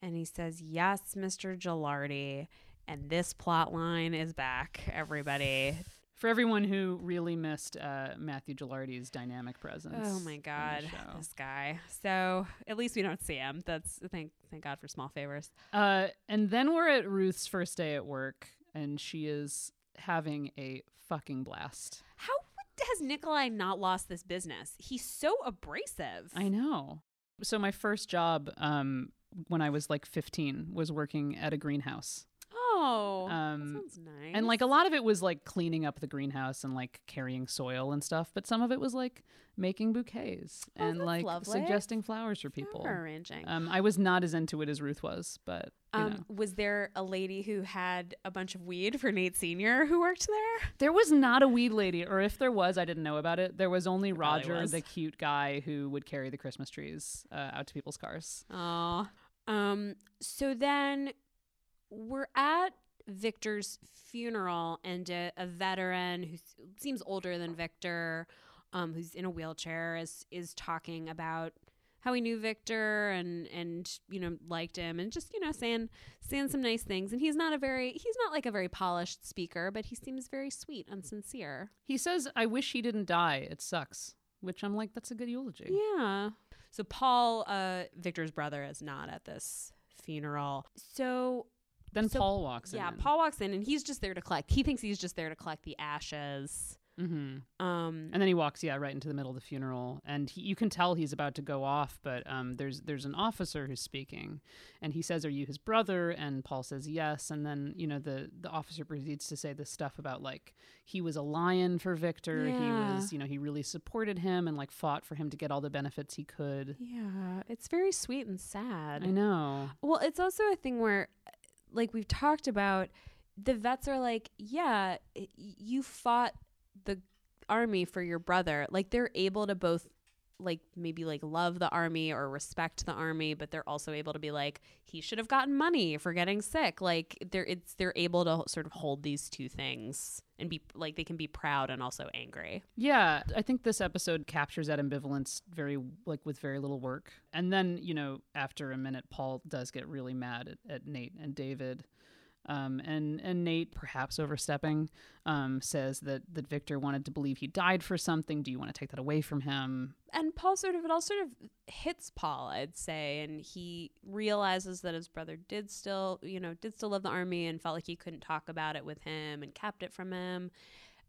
and he says, Yes, Mr. Gilardi. And this plot line is back, everybody. For everyone who really missed uh, Matthew Gilardi's dynamic presence. Oh my god, this guy. So at least we don't see him. That's thank thank God for small favors. Uh, and then we're at Ruth's first day at work, and she is having a fucking blast. How has Nikolai not lost this business? He's so abrasive. I know. So my first job, um, when I was like 15, was working at a greenhouse. Oh, Um, that sounds nice. And like a lot of it was like cleaning up the greenhouse and like carrying soil and stuff, but some of it was like making bouquets Oh, and like lovely. suggesting flowers for people. Flower arranging. Um, I was not as into it as Ruth was, but. Um, was there a lady who had a bunch of weed for Nate Senior who worked there? There was not a weed lady, or if there was, I didn't know about it. There was only probably Roger, was. the cute guy who would carry the Christmas trees uh, out to people's cars. Oh. Um. So then we're at Victor's funeral, and a, a veteran who seems older than Victor, um, who's in a wheelchair, is is talking about how he knew Victor and and you know liked him, and just you know saying saying some nice things. And he's not a very he's not like a very polished speaker, but he seems very sweet and sincere. He says, "I wish he didn't die. It sucks." Which I'm like, that's a good eulogy. Yeah. So Paul, uh, Victor's brother, is not at this funeral. So Then So- Paul walks yeah, in. Yeah, Paul walks in and he's just there to collect. He thinks he's just there to collect the ashes. Hmm Um, And then he walks, yeah, right into the middle of the funeral, and he, you can tell he's about to go off. But um, there's there's an officer who's speaking, and he says, "Are you his brother?" And Paul says, "Yes." And then you know the the officer proceeds to say this stuff about like he was a lion for Victor. Yeah. He was, you know, he really supported him and like fought for him to get all the benefits he could. yeah, it's very sweet and sad. I know. Well, it's also a thing where, like we've talked about, the vets are like, yeah, you fought army for your brother. Like they're able to both like maybe like love the army or respect the army but they're also able to be like he should have gotten money for getting sick like they're it's they're able to sort of hold these two things and be like they can be proud and also angry Yeah, I think this episode captures that ambivalence very like with very little work. And then, you know, after a minute Paul does get really mad at, at Nate and David. Um, and and Nate, perhaps overstepping, um, says that that Victor wanted to believe he died for something. Do you want to take that away from him? and Paul sort of it all sort of hits Paul, I'd say, and he realizes that his brother did still, you know, did still love the army and felt like he couldn't talk about it with him and kept it from him.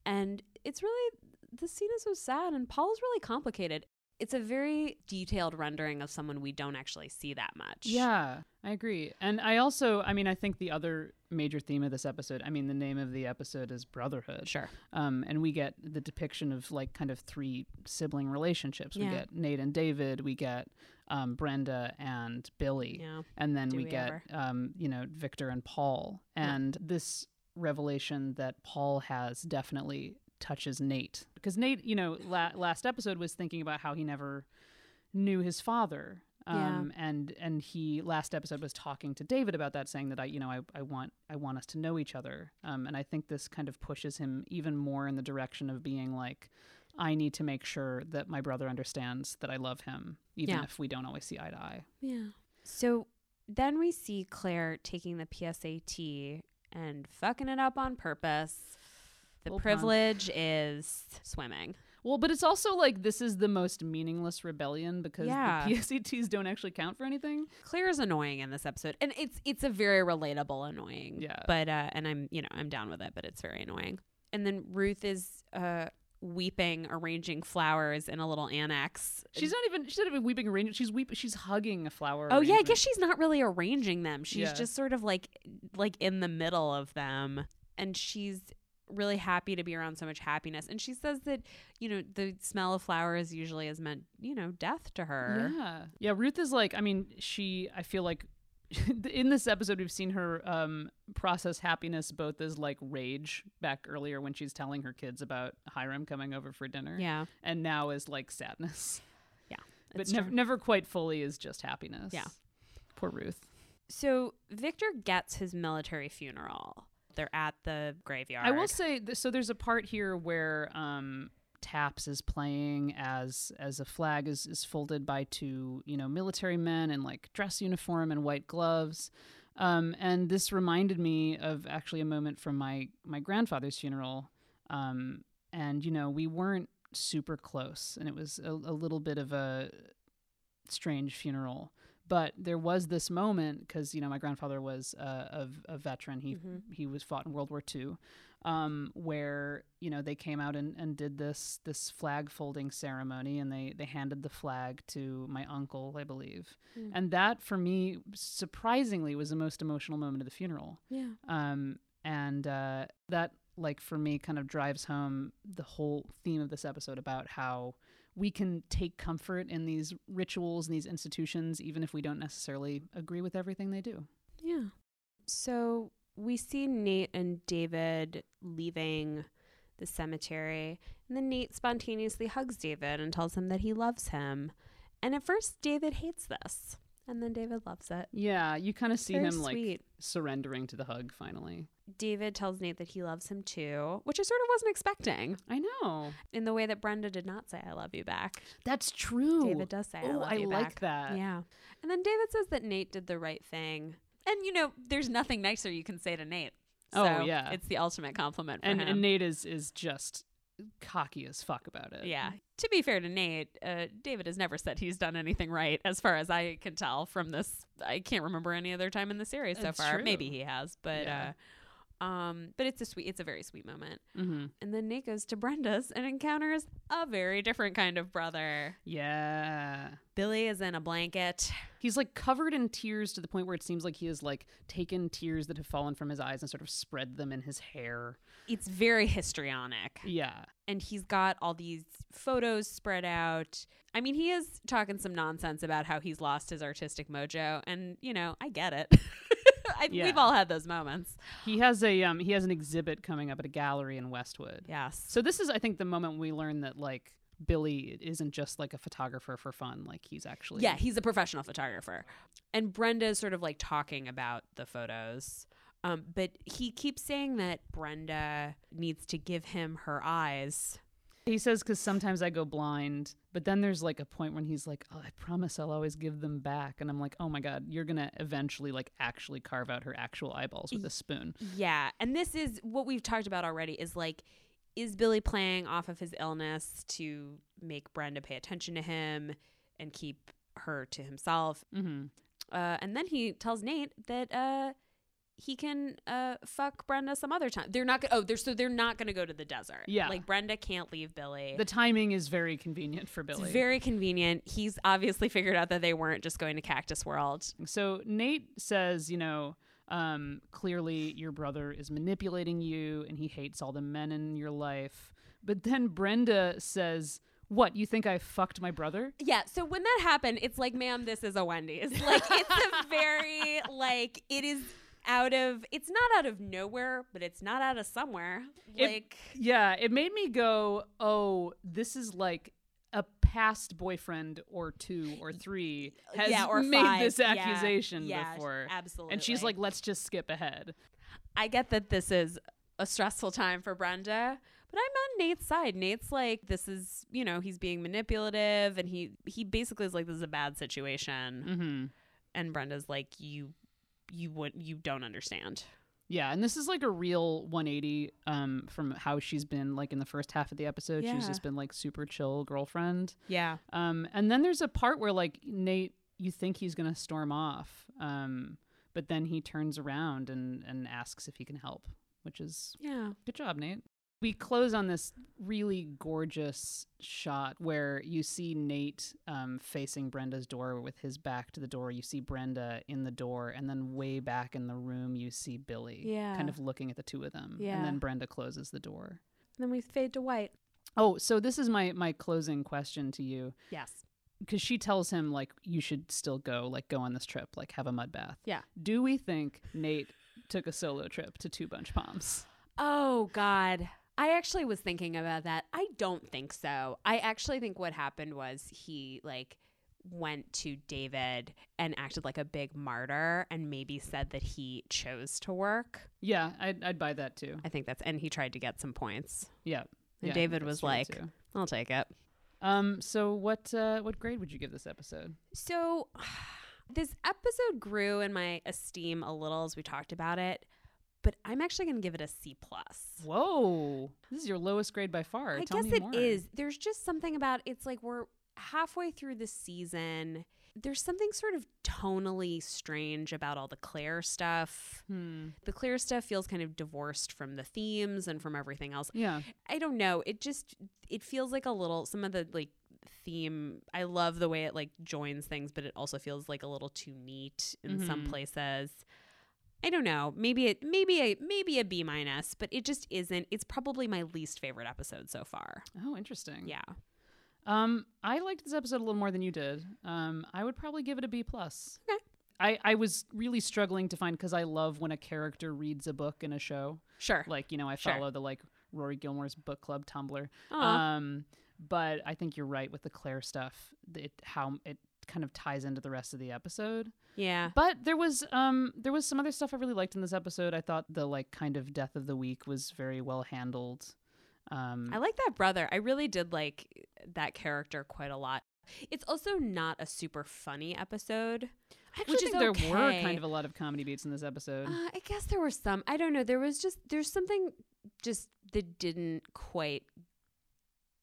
And it's really the scene is so sad and Paul is really complicated. It's a very detailed rendering of someone we don't actually see that much. Yeah, I agree. And I also, I mean, I think the other major theme of this episode, I mean, the name of the episode is Brotherhood. Sure. Um, and we get the depiction of like kind of three sibling relationships. Yeah. We get Nate and David. We get um, Brenda and Billy. Yeah. And then Do we, we get, um, you know, Victor and Paul. Yeah. And this revelation that Paul has definitely touches Nate. Because Nate, you know, la- last episode was thinking about how he never knew his father. Yeah. Um, and and he last episode was talking to David about that, saying that I you know I, I want I want us to know each other. Um, and I think this kind of pushes him even more in the direction of being like, I need to make sure that my brother understands that I love him, even Yeah. if we don't always see eye to eye. Yeah. So then we see Claire taking the PSAT and fucking it up on purpose. The pun. privilege is swimming. Well, but it's also like this is the most meaningless rebellion because Yeah. the PSATs don't actually count for anything. Claire is annoying in this episode, and it's it's a very relatable annoying. Yeah. But uh, and I'm you know I'm down with it, but it's very annoying. And then Ruth is uh weeping, arranging flowers in a little annex. She's not even she's not even weeping arranging. She's weep she's hugging a flower. Oh yeah, I guess she's not really arranging them. She's Yeah. just sort of like like in the middle of them and she's really happy to be around so much happiness. And she says that, you know, the smell of flowers usually has meant, you know, death to her. Yeah. Yeah, Ruth is like I mean, she I feel like in this episode we've seen her um process happiness both as like rage back earlier when she's telling her kids about Hiram coming over for dinner. Yeah. And now as like sadness. Yeah. But never quite fully is just happiness. Yeah. Poor Ruth. So Victor gets his military funeral. They're at the graveyard. I will say so. There's a part here where um, taps is playing as as a flag is is folded by two you know military men in like dress uniform and white gloves. Um, and this reminded me of actually a moment from my my grandfather's funeral. Um, and you know we weren't super close, and it was a, a little bit of a strange funeral. But there was this moment because you know my grandfather was uh, a, a veteran. He Mhm. he was fought in World War II, um, where you know they came out and, and did this this flag folding ceremony, and they they handed the flag to my uncle, I believe, Mm. and that for me surprisingly was the most emotional moment of the funeral. Yeah. Um, and uh, that like for me kind of drives home the whole theme of this episode about how we can take comfort in these rituals and these institutions even if we don't necessarily agree with everything they do. Yeah. So we see Nate and David leaving the cemetery, and then Nate spontaneously hugs David and tells him that he loves him. And at first, David hates this, and then David loves it. Yeah, you kind of see Very him like sweet. surrendering to the hug finally. David tells Nate that he loves him too, which I sort of wasn't expecting I know. in the way that Brenda did not say "I love you" back. That's true. David does say "I Oh, love I you" like back. that. Yeah. And then David says that Nate did the right thing. And you know, there's nothing nicer you can say to Nate. Oh, yeah. It's the ultimate compliment for And, him. and Nate is is just cocky as fuck about it. yeah. To be fair to Nate, uh, David has never said he's done anything right, as far as I can tell from this. I can't remember any other time in the series so That's far. true. Maybe he has, but Yeah. uh, um, but it's a sweet, it's a very sweet moment. Mm-hmm. And then Nate goes to Brenda's and encounters a very different kind of brother. Yeah. Billy is in a blanket. He's like covered in tears to the point where it seems like he has like taken tears that have fallen from his eyes and sort of spread them in his hair. It's very histrionic. Yeah. and he's got all these photos spread out. I mean, he is talking some nonsense about how he's lost his artistic mojo, and you know, I get it. I, Yeah. We've all had those moments. He has a um he has an exhibit coming up at a gallery in Westwood. Yes. So this is I think the moment we learn that like Billy isn't just like a photographer for fun, like he's actually Yeah, he's a professional photographer, and Brenda is sort of like talking about the photos. Um, but he keeps saying that Brenda needs to give him her eyes. He says because sometimes I go blind, but then there's like a point when he's like, "Oh, I promise I'll always give them back," and I'm like, "Oh my god, you're gonna eventually like actually carve out her actual eyeballs with a spoon." Yeah, and this is what we've talked about already is like is Billy playing off of his illness to make Brenda pay attention to him and keep her to himself. Mm-hmm. Uh, and then he tells Nate that uh, he can uh, fuck Brenda some other time. They're not go- oh, they're so they're not going to go to the desert. Yeah. Like Brenda can't leave Billy. The timing is very convenient for it's Billy. very convenient. He's obviously figured out that they weren't just going to Cactus World. So Nate says, you know, um, clearly your brother is manipulating you and he hates all the men in your life. But then Brenda says, What, you think I fucked my brother? Yeah, so when that happened, it's like, ma'am, this is a Wendy's. Like, it's a very, like, it is out of, it's not out of nowhere, but it's not out of somewhere. It- Like, Yeah, it made me go, Oh, this is like a past boyfriend or two or three has yeah, or made five. this Yeah, accusation yeah, before. Absolutely. And she's like, Let's just skip ahead. I get that this is a stressful time for Brenda, but I'm on Nate's side. Nate's like, this is, you know, he's being manipulative, and he he basically is like, this is a bad situation, Mm-hmm. and Brenda's like, you you would you don't understand. Yeah, and this is like a real 180 um, from how she's been like in the first half of the episode. She's just been like super chill girlfriend. Yeah. Um, and then there's a part where like Nate, you think he's gonna storm off, um, but then he turns around and and asks if he can help, which is Yeah. good job, Nate. We close on this really gorgeous shot where you see Nate um, facing Brenda's door with his back to the door. You see Brenda in the door, and then way back in the room, you see Billy Yeah. kind of looking at the two of them. Yeah. And then Brenda closes the door. And then we fade to white. Oh, so this is my my closing question to you Yes. because she tells him like you should still go, like go on this trip, like have a mud bath. Yeah. Do we think Nate took a solo trip to Two Bunch Palms? Oh God. I actually was thinking about that. I don't think so. I actually think what happened was he like went to David and acted like a big martyr and maybe said that he chose to work. Yeah, I'd, I'd buy that too. I think that's and he tried to get some points. Yeah. And Yeah, David was like, too. I'll take it. Um. So what uh, what grade would you give this episode? So this episode grew in my esteem a little as we talked about it, but I'm actually going to give it a C plus. Whoa, this is your lowest grade by far. I Tell guess it more. is. There's just something about it's like we're halfway through the season. There's something sort of tonally strange about all the Claire stuff. Hmm. The Claire stuff feels kind of divorced from the themes and from everything else. Yeah. I don't know. It just it feels like a little some of the like theme. I love the way it like joins things, but it also feels like a little too neat in some Mhm. places. I don't know. Maybe it maybe a maybe a B minus, but it just isn't. It's probably my least favorite episode so far. Oh, interesting. Yeah. Um, I liked this episode a little more than you did. Um, I would probably give it a B plus. Okay. I, I was really struggling to find because I love when a character reads a book in a show. Sure. Like you know, I Sure. follow the like Rory Gilmore's book club Tumblr. Aw. Um, but I think you're right with the Claire stuff. It how it kind of ties into the rest of the episode. yeah. But there was um there was some other stuff I really liked in this episode. I thought the like kind of death of the week was very well handled. Um, I like that brother. I really did like that character quite a lot. It's also not a super funny episode. I actually which think there were kind of a lot of comedy beats in this episode. Uh, I guess there were some. I don't know. There was just there's something just that didn't quite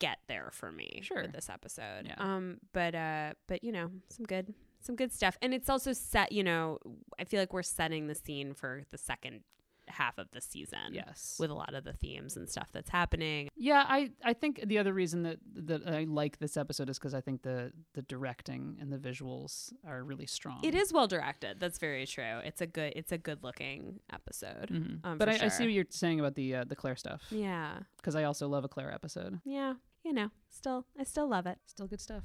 get there for me Sure. with this episode. Yeah. Um, but uh, but you know, some good some good stuff, and it's also set. You know, I feel like we're setting the scene for the second half of the season. yes. With a lot of the themes and stuff that's happening. yeah, I, I think the other reason that, that I like this episode is because I think the, the directing and the visuals are really strong. It is well directed. That's very true. It's a good it's a good looking episode. Mhm. um, but I, I see what you're saying about the uh, the Claire stuff Yeah. because I also love a Claire episode. Yeah. You know, still I still love it. Still good stuff.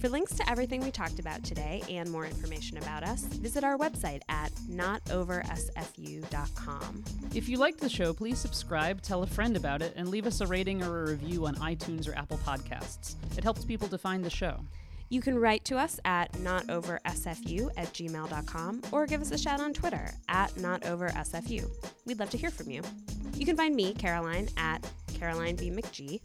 For links to everything we talked about today and more information about us, visit our website at notoversfu.com. If you liked the show, please subscribe, tell a friend about it, and leave us a rating or a review on iTunes or Apple Podcasts. It helps people to find the show. You can write to us at notoversfu at gmail.com or give us a shout on Twitter at notoversfu. We'd love to hear from you. You can find me, Caroline, at Caroline B. McGee.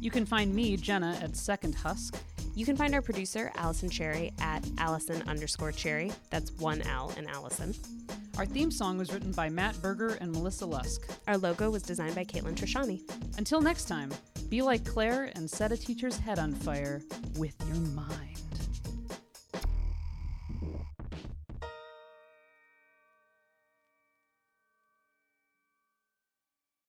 You can find me, Jenna, at Second Husk. You can find our producer, Allison Cherry, at Allison underscore Cherry. That's one L in Allison. Our theme song was written by Matt Berger and Melissa Lusk. Our logo was designed by Caitlin Trishani. Until next time, be like Claire and set a teacher's head on fire with your mind.